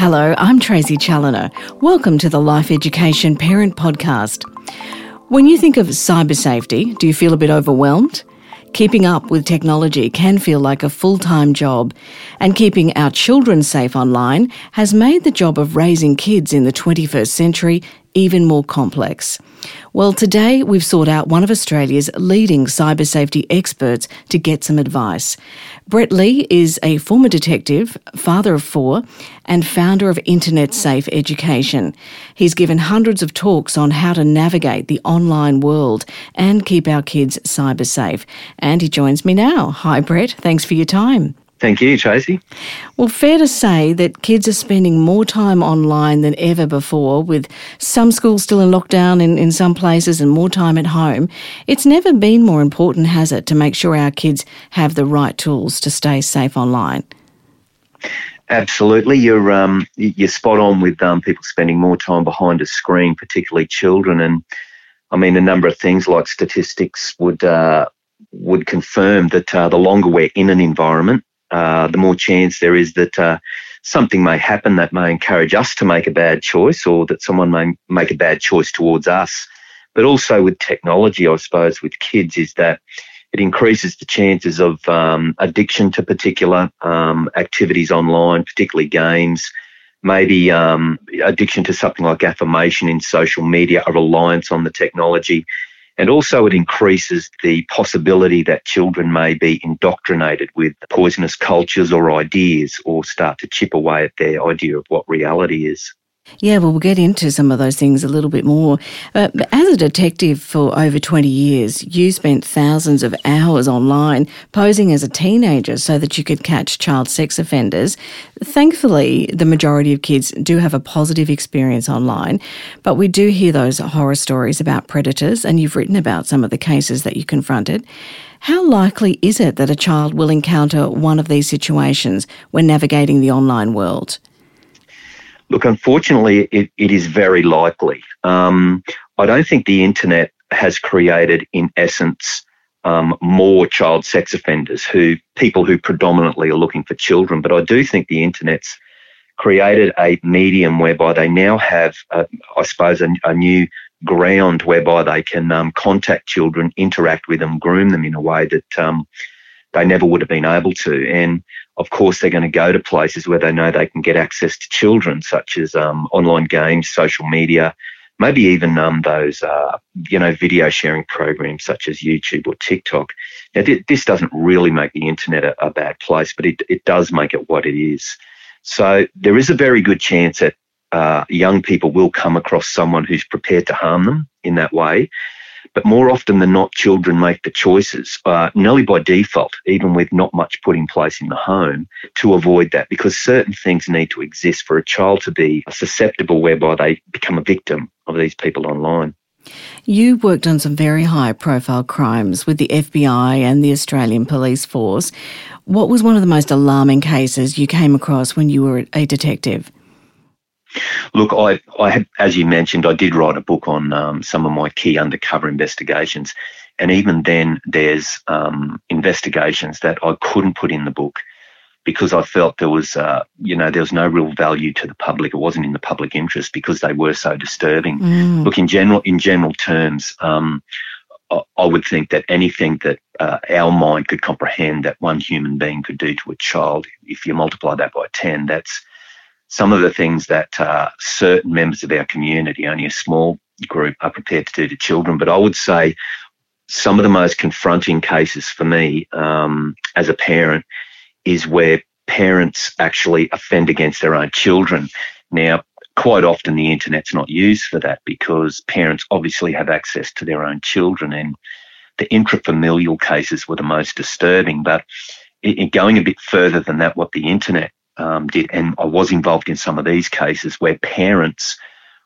Hello, I'm Tracy Challoner. Welcome to the Life Education Parent Podcast. When you think of cyber safety, do you feel a bit overwhelmed? Keeping up with technology can feel like a full time job, and keeping our children safe online has made the job of raising kids in the 21st century even more complex. Well, today we've sought out one of Australia's leading cyber safety experts to get some advice. Brett Lee is a former detective, father of four, and founder of Internet Safe Education. He's given hundreds of talks on how to navigate the online world and keep our kids cyber safe. And he joins me now. Hi, Brett. Thanks for your time. Thank you, Tracy. Well, fair to say that kids are spending more time online than ever before, with some schools still in lockdown in, in some places and more time at home. It's never been more important, has it, to make sure our kids have the right tools to stay safe online? Absolutely, you're um, you're spot on with um, people spending more time behind a screen, particularly children. And I mean, a number of things like statistics would uh, would confirm that uh, the longer we're in an environment, uh, the more chance there is that uh, something may happen that may encourage us to make a bad choice or that someone may make a bad choice towards us. But also with technology, I suppose, with kids, is that it increases the chances of um, addiction to particular um, activities online, particularly games, maybe um, addiction to something like affirmation in social media, a reliance on the technology. And also, it increases the possibility that children may be indoctrinated with poisonous cultures or ideas or start to chip away at their idea of what reality is. Yeah, well, we'll get into some of those things a little bit more. Uh, but as a detective for over 20 years, you spent thousands of hours online posing as a teenager so that you could catch child sex offenders. Thankfully, the majority of kids do have a positive experience online, but we do hear those horror stories about predators, and you've written about some of the cases that you confronted. How likely is it that a child will encounter one of these situations when navigating the online world? Look, unfortunately, it, it is very likely. Um, I don't think the internet has created, in essence, um, more child sex offenders who people who predominantly are looking for children. But I do think the internet's created a medium whereby they now have, uh, I suppose, a, a, new ground whereby they can um, contact children, interact with them, groom them in a way that um, they never would have been able to. And of course, they're going to go to places where they know they can get access to children, such as um, online games, social media, maybe even um, those, uh, you know, video sharing programs such as YouTube or TikTok. Now, th- this doesn't really make the internet a, a bad place, but it, it does make it what it is. So there is a very good chance that uh, young people will come across someone who's prepared to harm them in that way. But more often than not, children make the choices, uh, nearly by default, even with not much put in place in the home, to avoid that because certain things need to exist for a child to be susceptible whereby they become a victim of these people online. You worked on some very high profile crimes with the FBI and the Australian Police Force. What was one of the most alarming cases you came across when you were a detective? Look, I, I had, as you mentioned, I did write a book on um, some of my key undercover investigations, and even then, there's um, investigations that I couldn't put in the book because I felt there was, uh, you know, there was no real value to the public. It wasn't in the public interest because they were so disturbing. Mm. Look, in general, in general terms, um, I, I would think that anything that uh, our mind could comprehend that one human being could do to a child, if you multiply that by ten, that's some of the things that uh, certain members of our community, only a small group, are prepared to do to children. But I would say some of the most confronting cases for me um, as a parent is where parents actually offend against their own children. Now, quite often the internet's not used for that because parents obviously have access to their own children and the intrafamilial cases were the most disturbing. But going a bit further than that, what the internet um, did, and I was involved in some of these cases where parents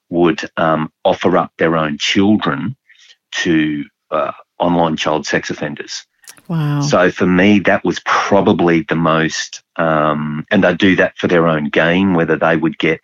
would um, offer up their own children to uh, online child sex offenders. Wow. So for me, that was probably the most, um, and they do that for their own gain, whether they would get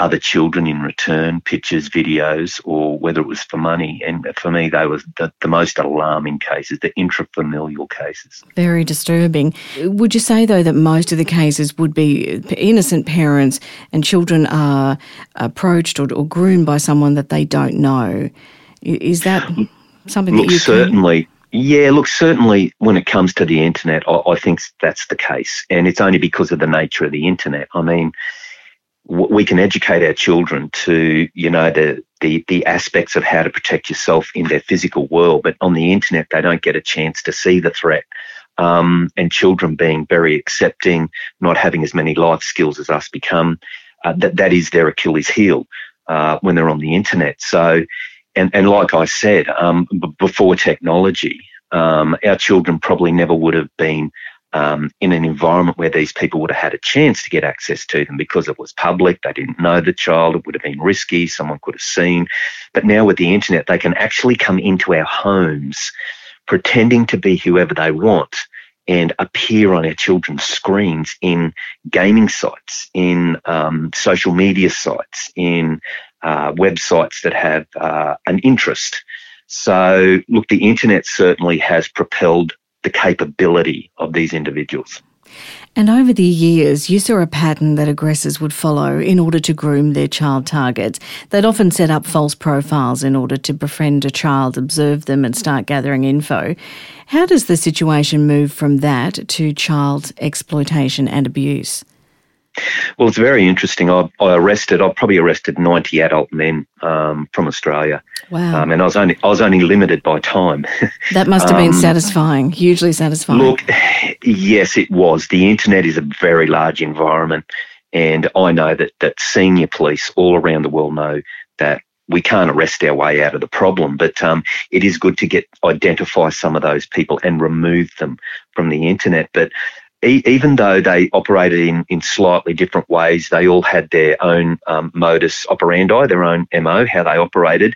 other children in return, pictures, videos, or whether it was for money. And for me, they were the, the most alarming cases, the intrafamilial cases. Very disturbing. Would you say, though, that most of the cases would be innocent parents and children are approached or, or groomed by someone that they don't know? Is that something Look, that you look certainly. Can- yeah, look, certainly when it comes to the internet, I, I, think that's the case. And it's only because of the nature of the internet. I mean, we can educate our children to, you know, the, the, the aspects of how to protect yourself in their physical world, but on the internet, they don't get a chance to see the threat. Um, and children being very accepting, not having as many life skills as us become, uh, that, that is their Achilles heel uh, when they're on the internet. So, and, and like I said, um, b- before technology, um, our children probably never would have been um, in an environment where these people would have had a chance to get access to them because it was public. They didn't know the child. It would have been risky. Someone could have seen. But now with the internet, they can actually come into our homes pretending to be whoever they want and appear on our children's screens in gaming sites, in um, social media sites, in uh, websites that have uh, an interest. So, look, the internet certainly has propelled the capability of these individuals. And over the years, you saw a pattern that aggressors would follow in order to groom their child targets. They'd often set up false profiles in order to befriend a child, observe them, and start gathering info. How does the situation move from that to child exploitation and abuse? Well, it's very interesting. I, I arrested, I probably arrested 90 adult men um, from Australia. Wow. Um, and I was only, I was only limited by time. That must have been um, satisfying, hugely satisfying. Look, yes, it was. The internet is a very large environment. And I know that, that senior police all around the world know that we can't arrest our way out of the problem, but um, it is good to get identify some of those people and remove them from the internet. But e- even though they operated in, in slightly different ways, they all had their own um, modus operandi, their own MO, how they operated.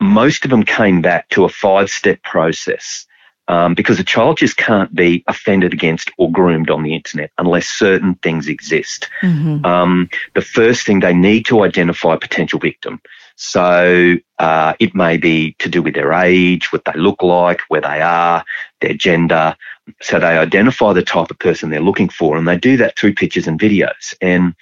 Most of them came back to a five step process. Um, because a child just can't be offended against or groomed on the internet unless certain things exist. Mm-hmm. Um, the first thing they need to identify a potential victim. So uh, it may be to do with their age, what they look like, where they are, their gender. So they identify the type of person they're looking for, and they do that through pictures and videos. And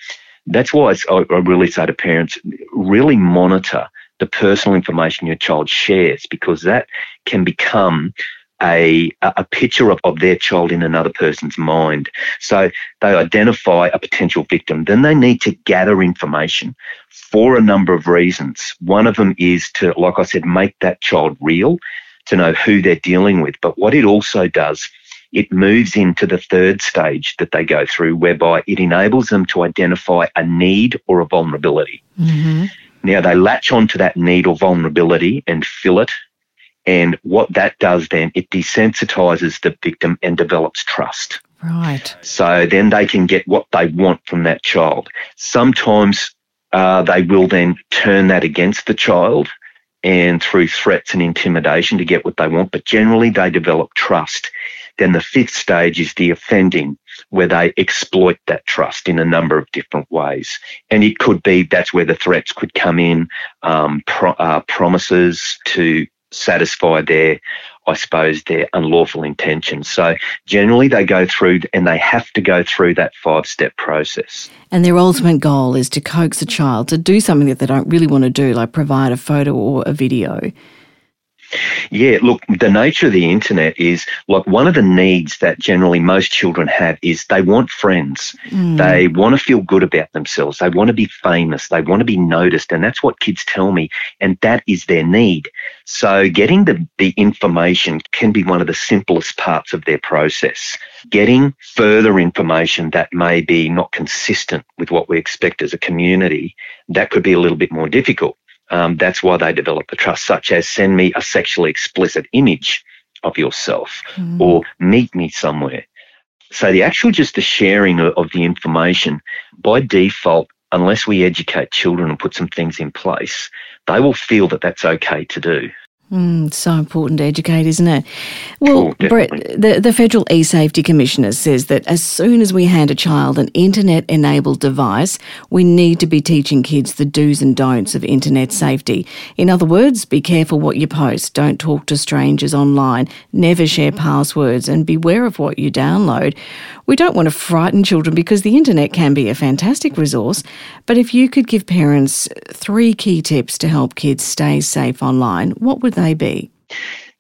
that's why I really say to parents, really monitor the personal information your child shares because that can become a, a picture of, of their child in another person's mind. So they identify a potential victim. Then they need to gather information for a number of reasons. One of them is to, like I said, make that child real, to know who they're dealing with. But what it also does, it moves into the third stage that they go through, whereby it enables them to identify a need or a vulnerability. Mm-hmm. Now they latch onto that need or vulnerability and fill it and what that does then, it desensitizes the victim and develops trust. Right. So then they can get what they want from that child. Sometimes uh, they will then turn that against the child and through threats and intimidation to get what they want, but generally they develop trust. Then the fifth stage is the offending, where they exploit that trust in a number of different ways. And it could be that's where the threats could come in, um, pro, uh, promises to satisfy their, I suppose, their unlawful intentions. So generally they go through and they have to go through that five step process. And their ultimate goal is to coax a child to do something that they don't really want to do, like provide a photo or a video. Yeah, look, the nature of the internet is like one of the needs that generally most children have is they want friends. Mm. They want to feel good about themselves. They want to be famous. They want to be noticed. And that's what kids tell me. And that is their need. So getting the, the information can be one of the simplest parts of their process. Getting further information that may be not consistent with what we expect as a community, that could be a little bit more difficult. Um, that's why they develop the trust, such as send me a sexually explicit image of yourself mm. or meet me somewhere. So the actual just the sharing of, of the information by default, unless we educate children and put some things in place, they will feel that that's okay to do. Mm, so important to educate, isn't it? Well, oh, Brett, the, the Federal e-Safety Commissioner says that as soon as we hand a child an internet-enabled device, we need to be teaching kids the do's and don'ts of internet safety. In other words, be careful what you post, don't talk to strangers online, never share passwords, and beware of what you download. We don't want to frighten children because the internet can be a fantastic resource, but if you could give parents three key tips to help kids stay safe online, what would they be?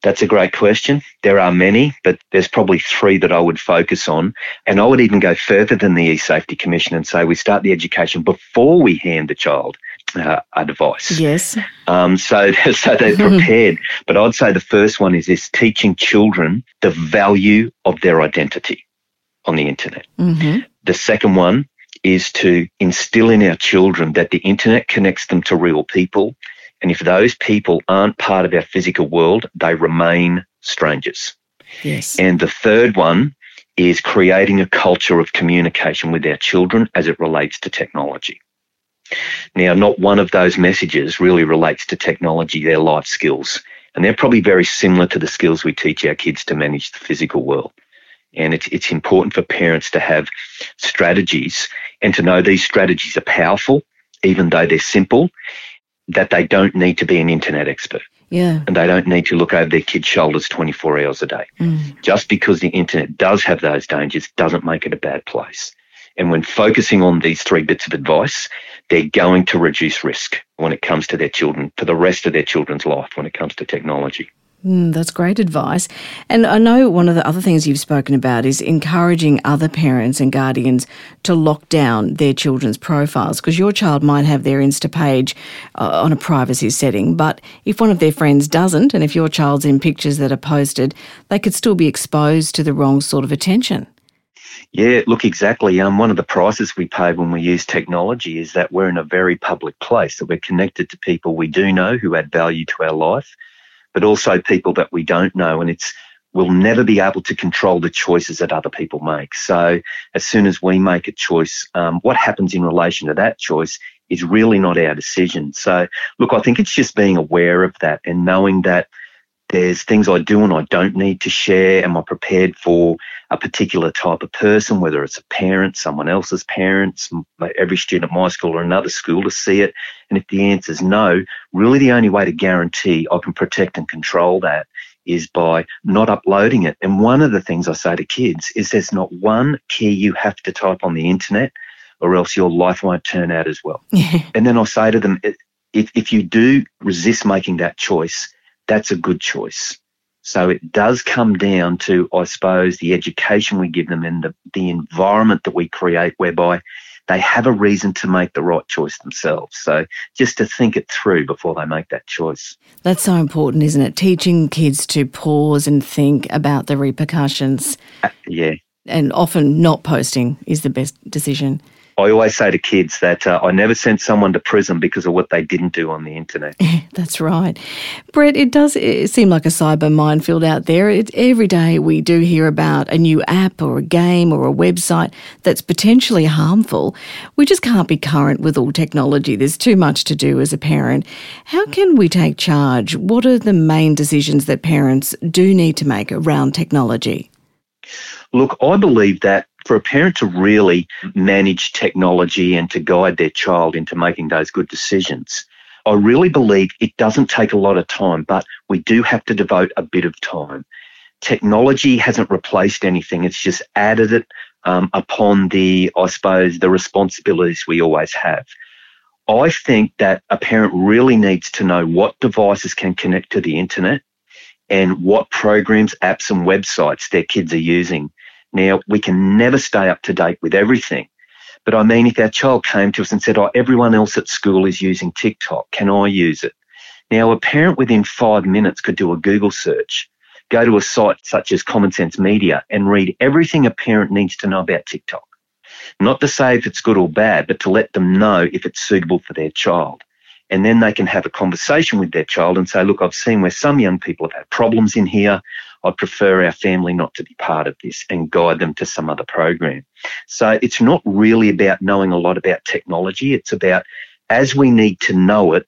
That's a great question. There are many, but there's probably three that I would focus on. And I would even go further than the eSafety Commission and say we start the education before we hand the child uh, a device. Yes. Um, so, so they're prepared. but I'd say the first one is this teaching children the value of their identity on the internet. Mm-hmm. The second one is to instill in our children that the internet connects them to real people. And if those people aren't part of our physical world, they remain strangers. Yes. And the third one is creating a culture of communication with our children as it relates to technology. Now, not one of those messages really relates to technology, they're life skills. And they're probably very similar to the skills we teach our kids to manage the physical world. And it's, it's important for parents to have strategies and to know these strategies are powerful, even though they're simple, that they don't need to be an internet expert. Yeah. And they don't need to look over their kids' shoulders 24 hours a day. Mm. Just because the internet does have those dangers doesn't make it a bad place. And when focusing on these three bits of advice, they're going to reduce risk when it comes to their children, for the rest of their children's life when it comes to technology. Mm, that's great advice. And I know one of the other things you've spoken about is encouraging other parents and guardians to lock down their children's profiles because your child might have their Insta page uh, on a privacy setting, but if one of their friends doesn't, and if your child's in pictures that are posted, they could still be exposed to the wrong sort of attention. Yeah, look, exactly. Um, one of the prices we pay when we use technology is that we're in a very public place, that we're connected to people we do know who add value to our life but also people that we don't know. And it's, we'll never be able to control the choices that other people make. So as soon as we make a choice, um, what happens in relation to that choice is really not our decision. So look, I think it's just being aware of that and knowing that there's things I do and I don't need to share. Am I prepared for a particular type of person, whether it's a parent, someone else's parents, every student at my school or another school to see it? And if the answer is no, really the only way to guarantee I can protect and control that is by not uploading it. And one of the things I say to kids is there's not one key you have to type on the internet or else your life won't turn out as well. and then I say to them, if, if you do resist making that choice, that's a good choice. So it does come down to, I suppose, the education we give them and the, the environment that we create whereby they have a reason to make the right choice themselves. So just to think it through before they make that choice. That's so important, isn't it? Teaching kids to pause and think about the repercussions. Uh, yeah. And often not posting is the best decision. I always say to kids that uh, I never sent someone to prison because of what they didn't do on the internet. That's right. Brett, it does it seem like a cyber minefield out there. It, every day we do hear about a new app or a game or a website that's potentially harmful. We just can't be current with all technology. There's too much to do as a parent. How can we take charge? What are the main decisions that parents do need to make around technology? Look, I believe that for a parent to really manage technology and to guide their child into making those good decisions, I really believe it doesn't take a lot of time, but we do have to devote a bit of time. Technology hasn't replaced anything, it's just added it um, upon the, I suppose, the responsibilities we always have. I think that a parent really needs to know what devices can connect to the internet and what programs, apps, and websites their kids are using now, we can never stay up to date with everything. But I mean, if our child came to us and said, Oh, everyone else at school is using TikTok, can I use it? Now, a parent within five minutes could do a Google search, go to a site such as Common Sense Media and read everything a parent needs to know about TikTok. Not to say if it's good or bad, but to let them know if it's suitable for their child. And then they can have a conversation with their child and say, look, I've seen where some young people have had problems in here. I'd prefer our family not to be part of this and guide them to some other program. So it's not really about knowing a lot about technology. It's about as we need to know it,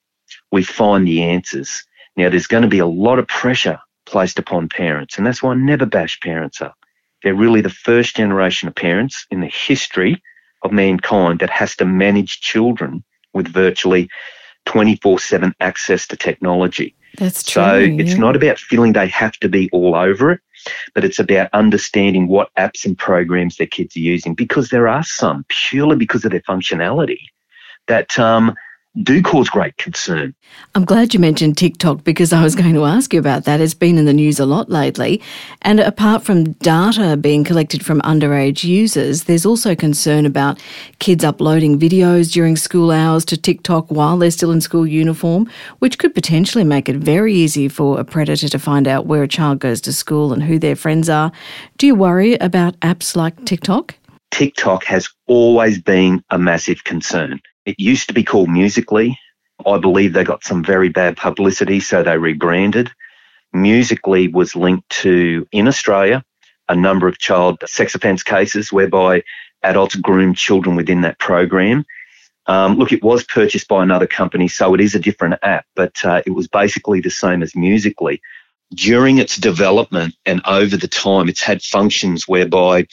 we find the answers. Now, there's going to be a lot of pressure placed upon parents, and that's why I never bash parents up. They're really the first generation of parents in the history of mankind that has to manage children with virtually 24 7 access to technology. That's true. So it's yeah. not about feeling they have to be all over it, but it's about understanding what apps and programs their kids are using because there are some purely because of their functionality that um, do cause great concern. I'm glad you mentioned TikTok because I was going to ask you about that. It's been in the news a lot lately. And apart from data being collected from underage users, there's also concern about kids uploading videos during school hours to TikTok while they're still in school uniform, which could potentially make it very easy for a predator to find out where a child goes to school and who their friends are. Do you worry about apps like TikTok? TikTok has always been a massive concern. It used to be called Musical.ly. I believe they got some very bad publicity, so they rebranded. Musical.ly was linked to, in Australia, a number of child sex offence cases whereby adults groomed children within that program. Um, look, it was purchased by another company, so it is a different app, but uh, it was basically the same as Musical.ly. During its development and over the time, it's had functions whereby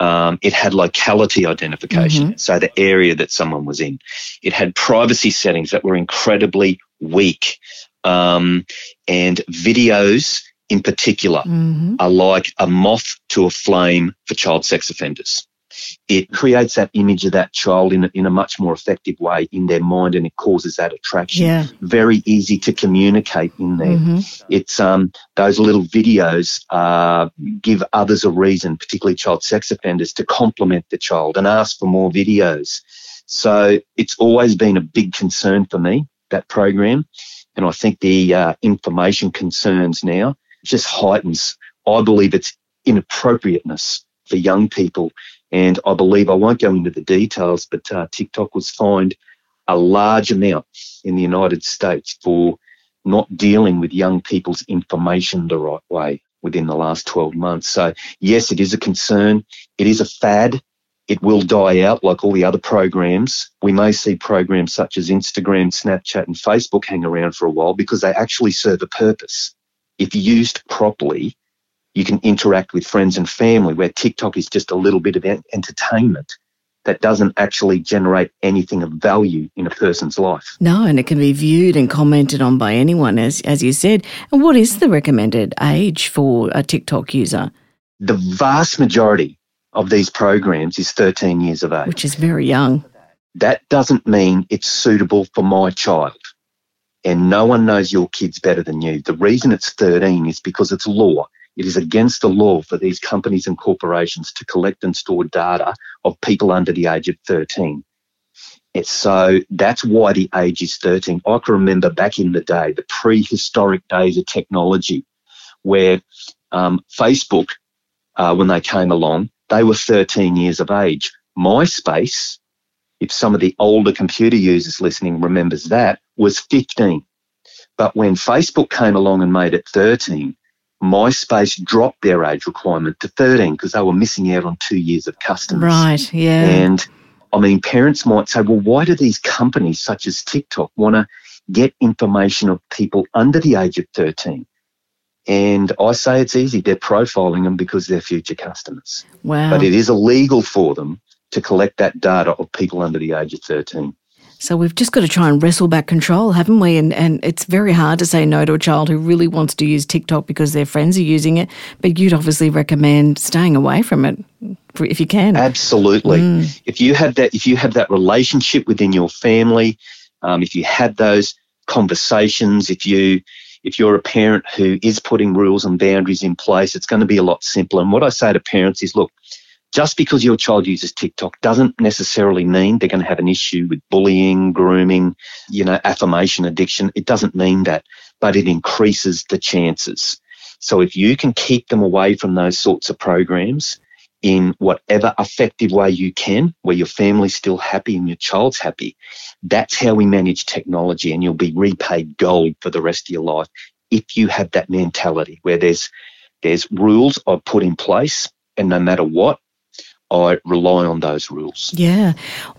um, it had locality identification, mm-hmm. so the area that someone was in. It had privacy settings that were incredibly weak. Um, and videos in particular mm-hmm. are like a moth to a flame for child sex offenders it creates that image of that child in a, in a much more effective way in their mind and it causes that attraction. Yeah. Very easy to communicate in there. Mm-hmm. It's um, those little videos uh, give others a reason, particularly child sex offenders, to compliment the child and ask for more videos. So it's always been a big concern for me, that program. And I think the uh, information concerns now just heightens, I believe, its inappropriateness for young people and I believe I won't go into the details, but uh, TikTok was fined a large amount in the United States for not dealing with young people's information the right way within the last 12 months. So, yes, it is a concern. It is a fad. It will die out like all the other programs. We may see programs such as Instagram, Snapchat, and Facebook hang around for a while because they actually serve a purpose. If used properly, you can interact with friends and family, where TikTok is just a little bit of entertainment that doesn't actually generate anything of value in a person's life. No, and it can be viewed and commented on by anyone, as, as you said. And what is the recommended age for a TikTok user? The vast majority of these programs is 13 years of age. Which is very young. That doesn't mean it's suitable for my child. And no one knows your kids better than you. The reason it's 13 is because it's law. It is against the law for these companies and corporations to collect and store data of people under the age of 13. And so that's why the age is 13. I can remember back in the day, the prehistoric days of technology, where um, Facebook, uh, when they came along, they were 13 years of age. MySpace, if some of the older computer users listening remembers that, was 15. But when Facebook came along and made it 13, MySpace dropped their age requirement to 13 because they were missing out on two years of customers. Right, yeah. And I mean, parents might say, well, why do these companies such as TikTok want to get information of people under the age of 13? And I say it's easy. They're profiling them because they're future customers. Wow. But it is illegal for them to collect that data of people under the age of 13. So we've just got to try and wrestle back control, haven't we? And and it's very hard to say no to a child who really wants to use TikTok because their friends are using it. But you'd obviously recommend staying away from it if you can. Absolutely. Mm. If you have that, if you have that relationship within your family, um, if you had those conversations, if you if you're a parent who is putting rules and boundaries in place, it's going to be a lot simpler. And what I say to parents is, look, just because your child uses TikTok doesn't necessarily mean they're going to have an issue with bullying, grooming, you know, affirmation addiction. It doesn't mean that, but it increases the chances. So if you can keep them away from those sorts of programs in whatever effective way you can, where your family's still happy and your child's happy, that's how we manage technology and you'll be repaid gold for the rest of your life if you have that mentality where there's there's rules are put in place and no matter what, I rely on those rules. Yeah.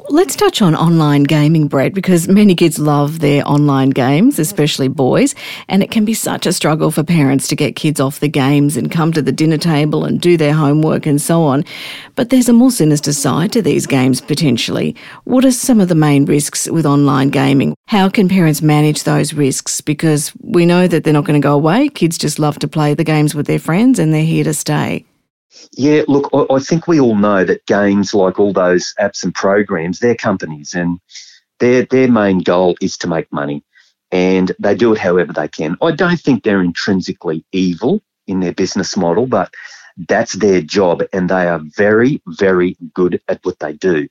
Let's touch on online gaming, Brett, because many kids love their online games, especially boys, and it can be such a struggle for parents to get kids off the games and come to the dinner table and do their homework and so on. But there's a more sinister side to these games potentially. What are some of the main risks with online gaming? How can parents manage those risks? Because we know that they're not going to go away. Kids just love to play the games with their friends and they're here to stay. Yeah, look, I, think we all know that games, like all those apps and programs, they're companies and their their main goal is to make money, and they do it however they can. I don't think they're intrinsically evil in their business model, but that's their job, and they are very, very good at what they do.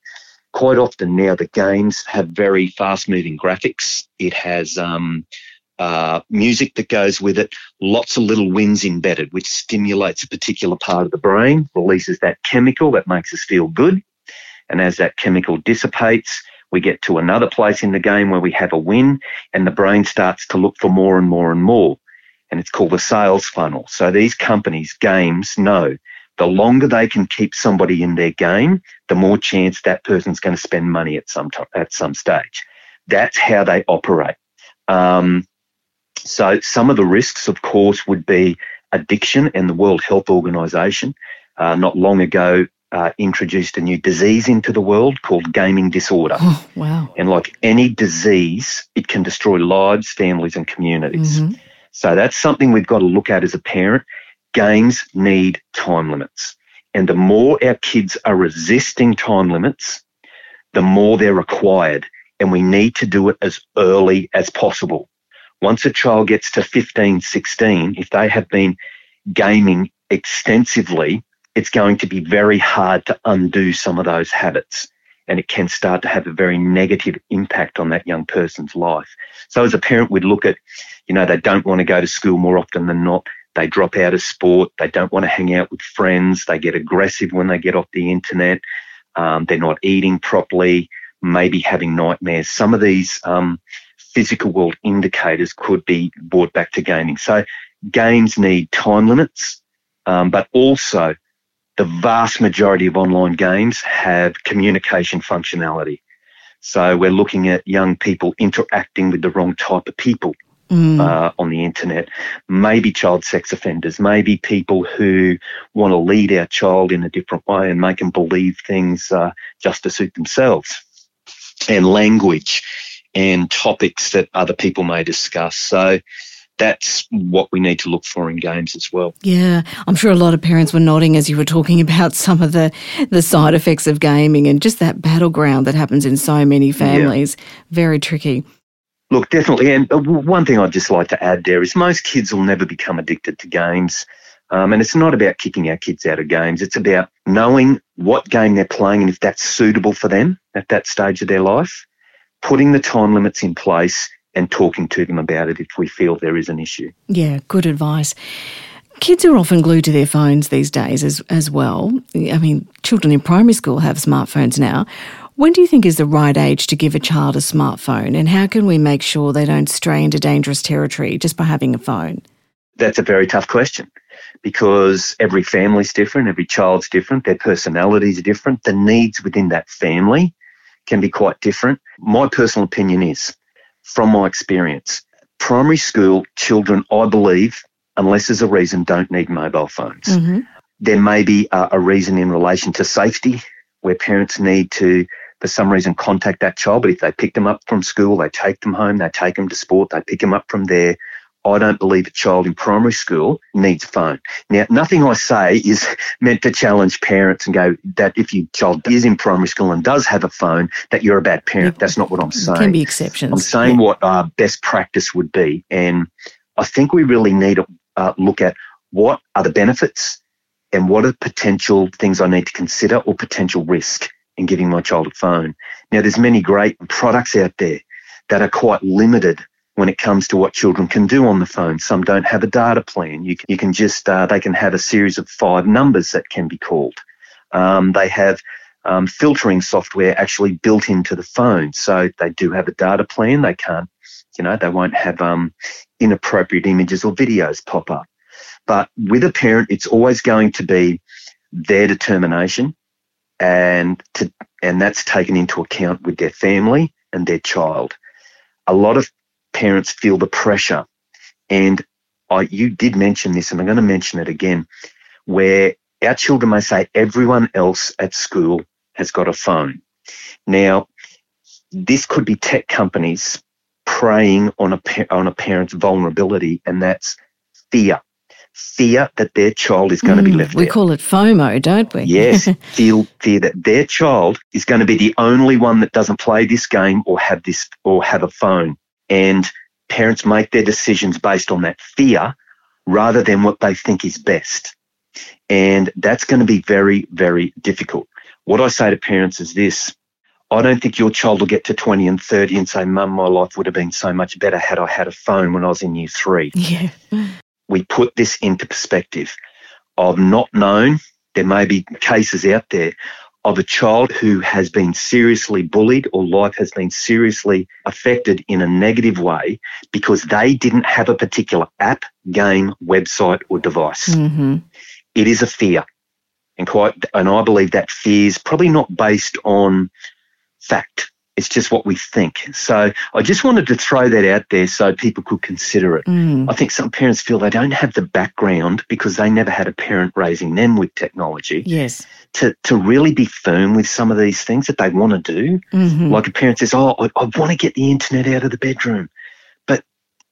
Quite often now, the games have very fast moving graphics. It has um, uh, music that goes with it, lots of little winds embedded, which stimulates a particular part of the brain, releases that chemical that makes us feel good. And as that chemical dissipates, we get to another place in the game where we have a win and the brain starts to look for more and more and more. And it's called the sales funnel. So these companies, games, know the longer they can keep somebody in their game, the more chance that person's going to spend money at some t- at some stage. That's how they operate. Um, so some of the risks, of course, would be addiction, and the World Health Organization uh, not long ago uh, introduced a new disease into the world called gaming disorder. Oh, wow. And like any disease, it can destroy lives, families, and communities. Mm-hmm. So that's something we've got to look at as a parent. Games need time limits. And the more our kids are resisting time limits, the more they're required. And we need to do it as early as possible. Once a child gets to 15, 16, if they have been gaming extensively, it's going to be very hard to undo some of those habits. And it can start to have a very negative impact on that young person's life. So as a parent, we'd look at, you know, they don't want to go to school more often than not. They drop out of sport. They don't want to hang out with friends. They get aggressive when they get off the internet. Um, they're not eating properly, maybe having nightmares. Some of these um, physical world indicators could be brought back to gaming. So games need time limits, um, but also the vast majority of online games have communication functionality. So we're looking at young people interacting with the wrong type of people. Mm. Uh, on the internet, maybe child sex offenders, maybe people who want to lead our child in a different way and make them believe things uh, just to suit themselves. And language and topics that other people may discuss. So that's what we need to look for in games as well. Yeah, I'm sure a lot of parents were nodding as you were talking about some of the, the side effects of gaming and just that battleground that happens in so many families. Yeah. Very tricky. Look, definitely. And uh, one thing I'd just like to add there is most kids will never become addicted to games. Um, and it's not about kicking our kids out of games. It's about knowing what game they're playing and if that's suitable for them at that stage of their life putting the time limits in place and talking to them about it if we feel there is an issue. Yeah, good advice. Kids are often glued to their phones these days as, as well. I mean, children in primary school have smartphones now. When do you think is the right age to give a child a smartphone, and how can we make sure they don't stray into dangerous territory just by having a phone? That's a very tough question because every family's different, every child's different, their personalities are different, the needs within that family can be quite different. My personal opinion is, from my experience, primary school children, I believe, unless there's a reason, don't need mobile phones. Mm-hmm. There may be a, a reason in relation to safety where parents need to, for some reason, contact that child. But if they pick them up from school, they take them home, they take them to sport, they pick them up from there, I don't believe a child in primary school needs a phone. Now, nothing I say is meant to challenge parents and go that if your child is in primary school and does have a phone, that you're a bad parent. That's not what I'm saying. Can be exceptions. I'm saying yeah. what our best practice would be, and I think we really need to uh, look at what are the benefits and what are potential things I need to consider or potential risk in giving my child a phone. Now, there's many great products out there that are quite limited when it comes to what children can do on the phone. Some don't have a data plan. You can, you can just, uh, they can have a series of five numbers that can be called. Um, they have um, filtering software actually built into the phone. So they do have a data plan. They can't, you know, they won't have um, inappropriate images or videos pop up. But with a parent, it's always going to be their determination and to, and that's taken into account with their family and their child. A lot of parents feel the pressure, and I, you did mention this, and I'm going to mention it again, where our children may say everyone else at school has got a phone. Now, this could be tech companies preying on a on a parent's vulnerability, and that's fear. Fear that their child is going mm, to be left we out. We call it FOMO, don't we? yes, feel fear that their child is going to be the only one that doesn't play this game or have this or have a phone. And parents make their decisions based on that fear rather than what they think is best. And that's going to be very, very difficult. What I say to parents is this I don't think your child will get to 20 and 30 and say, Mum, my life would have been so much better had I had a phone when I was in year three. Yeah. We put this into perspective. I've not known, there may be cases out there of a child who has been seriously bullied or life has been seriously affected in a negative way because they didn't have a particular app, game, website, or device. Mm-hmm. It is a fear. And quite, and I believe that fear is probably not based on fact. It's just what we think. So I just wanted to throw that out there so people could consider it. Mm. I think some parents feel they don't have the background because they never had a parent raising them with technology. Yes. To, to really be firm with some of these things that they want to do. Mm-hmm. Like a parent says, Oh, I, I want to get the internet out of the bedroom. But,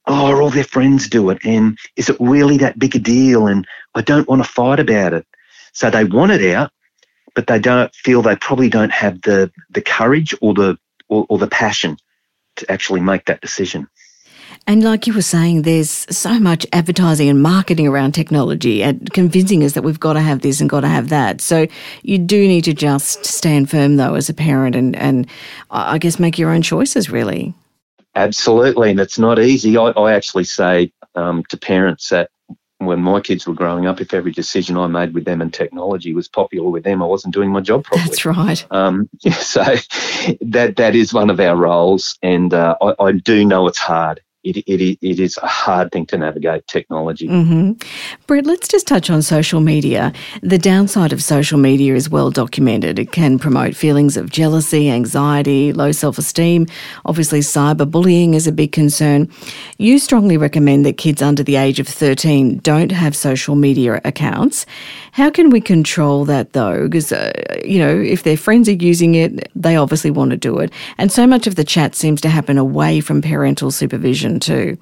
oh, all their friends do it. And is it really that big a deal? And I don't want to fight about it. So they want it out, but they don't feel they probably don't have the, the courage or the or, or the passion to actually make that decision. And like you were saying, there's so much advertising and marketing around technology and convincing us that we've got to have this and got to have that. So you do need to just stand firm, though, as a parent and, and I guess make your own choices, really. Absolutely. And it's not easy. I, I actually say um, to parents that when my kids were growing up, if every decision I made with them and technology was popular with them, I wasn't doing my job properly. That's right. Um, so that that is one of our roles, and uh, I, I, do know it's hard it, it, it is a hard thing to navigate technology. Mm-hmm. Brett, let's just touch on social media. The downside of social media is well documented. It can promote feelings of jealousy, anxiety, low self esteem. Obviously, cyberbullying is a big concern. You strongly recommend that kids under the age of 13 don't have social media accounts. How can we control that though? Because, uh, you know, if their friends are using it, they obviously want to do it. And so much of the chat seems to happen away from parental supervision too.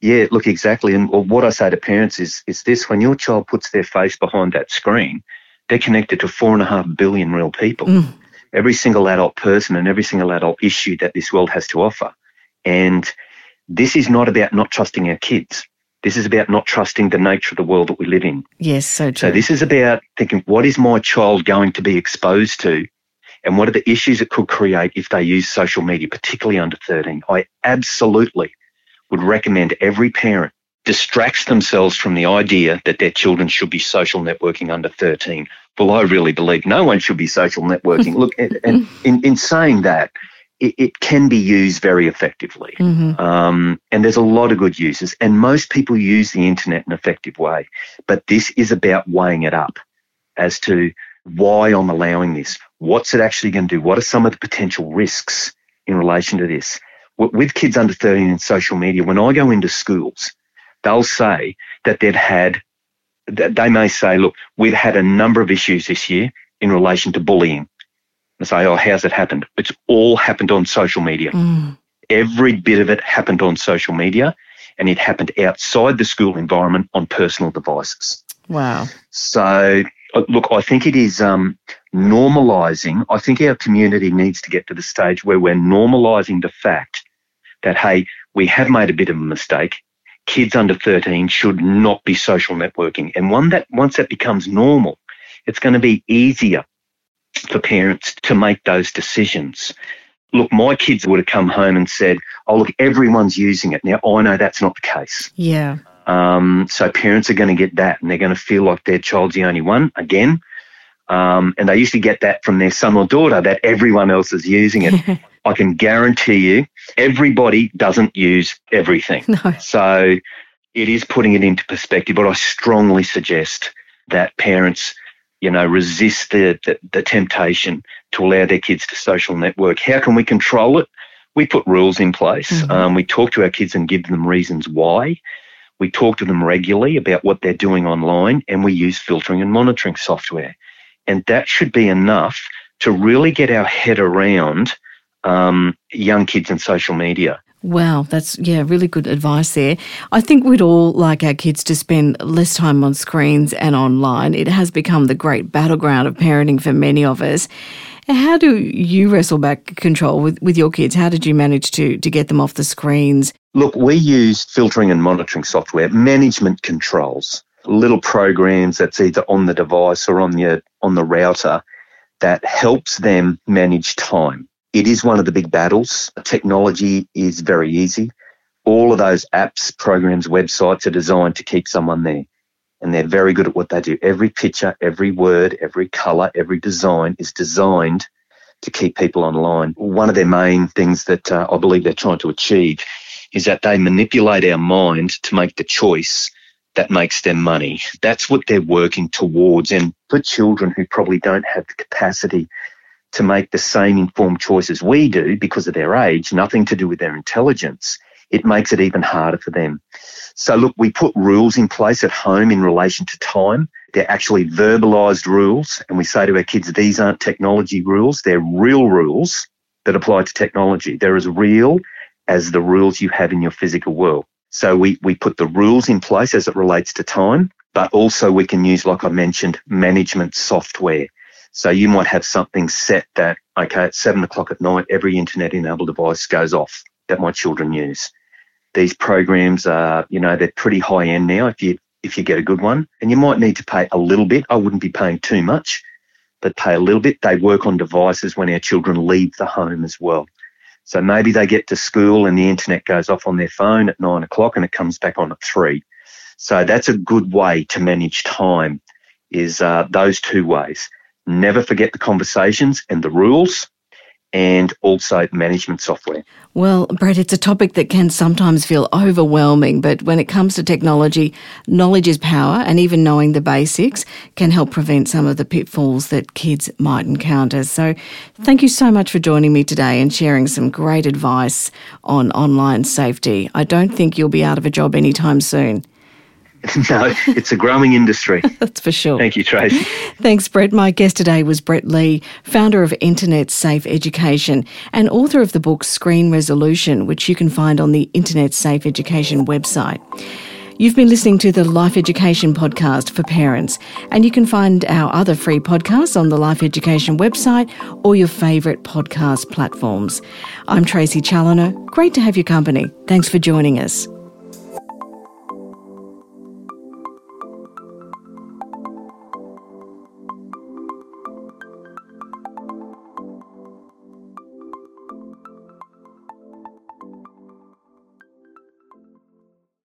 Yeah, look, exactly. And what I say to parents is, is this when your child puts their face behind that screen, they're connected to four and a half billion real people. Mm. Every single adult person and every single adult issue that this world has to offer. And this is not about not trusting our kids. This is about not trusting the nature of the world that we live in. Yes, so true. So this is about thinking, what is my child going to be exposed to? And what are the issues it could create if they use social media, particularly under 13? I absolutely would recommend every parent distracts themselves from the idea that their children should be social networking under 13. Well, I really believe no one should be social networking. Look, and in, in saying that, it, it can be used very effectively. Mm-hmm. Um, and there's a lot of good uses. And most people use the internet in an effective way. But this is about weighing it up as to why I'm allowing this. What's it actually going to do? What are some of the potential risks in relation to this? With kids under 13 in social media, when I go into schools, they'll say that they've had, that they may say, look, we've had a number of issues this year in relation to bullying and say, oh, how's it happened? It's all happened on social media. Mm. Every bit of it happened on social media and it happened outside the school environment on personal devices. Wow. So, uh, look, I think it is um, normalising. I think our community needs to get to the stage where we're normalising the fact that, hey, we have made a bit of a mistake. Kids under 13 should not be social networking. And one that once that becomes normal, it's going to be easier for parents to make those decisions. Look, my kids would have come home and said, oh, look, everyone's using it. Now, I know that's not the case. Yeah. Um, so parents are going to get that and they're going to feel like their child's the only one again. Um, and they usually get that from their son or daughter that everyone else is using it. I can guarantee you everybody doesn't use everything. No. So it is putting it into perspective, but I strongly suggest that parents you know, resist the, the, the temptation to allow their kids to social network. How can we control it? We put rules in place. Mm-hmm. Um, we talk to our kids and give them reasons why. We talk to them regularly about what they're doing online and we use filtering and monitoring software. And that should be enough to really get our head around um, young kids and social media. Wow, that's yeah, really good advice there. I think we'd all like our kids to spend less time on screens and online. It has become the great battleground of parenting for many of us. How do you wrestle back control with, with your kids? How did you manage to to get them off the screens? Look, we use filtering and monitoring software, management controls, little programs that's either on the device or on the on the router that helps them manage time. It is one of the big battles. Technology is very easy. All of those apps, programs, websites are designed to keep someone there. And they're very good at what they do. Every picture, every word, every color, every design is designed to keep people online. One of their main things that uh, I believe they're trying to achieve is that they manipulate our mind to make the choice that makes them money. That's what they're working towards. And for children who probably don't have the capacity to make the same informed choices we do because of their age, nothing to do with their intelligence, it makes it even harder for them. So look, we put rules in place at home in relation to time. They're actually verbalized rules. And we say to our kids, these aren't technology rules. They're real rules that apply to technology. They're as real as the rules you have in your physical world. So we, we put the rules in place as it relates to time, but also we can use, like I mentioned, management software so you might have something set that, okay, at seven o'clock at night, every internet enabled device goes off that my children use. These programs are, you know, they're pretty high end now if you, if you get a good one and you might need to pay a little bit. I wouldn't be paying too much, but pay a little bit. They work on devices when our children leave the home as well. So maybe they get to school and the internet goes off on their phone at nine o'clock and it comes back on at three. So that's a good way to manage time is uh, those two ways never forget the conversations and the rules and also management software. Well, Brett, it's a topic that can sometimes feel overwhelming, but when it comes to technology, knowledge is power, and even knowing the basics can help prevent some of the pitfalls that kids might encounter. So, thank you so much for joining me today and sharing some great advice on online safety. I don't think you'll be out of a job anytime soon. no, it's a growing industry. That's for sure. Thank you, Tracy. Thanks, Brett. My guest today was Brett Lee, founder of Internet Safe Education and author of the book Screen Resolution, which you can find on the Internet Safe Education website. You've been listening to the Life Education podcast for parents, and you can find our other free podcasts on the Life Education website or your favourite podcast platforms. I'm Tracy Challoner. Great to have your company. Thanks for joining us.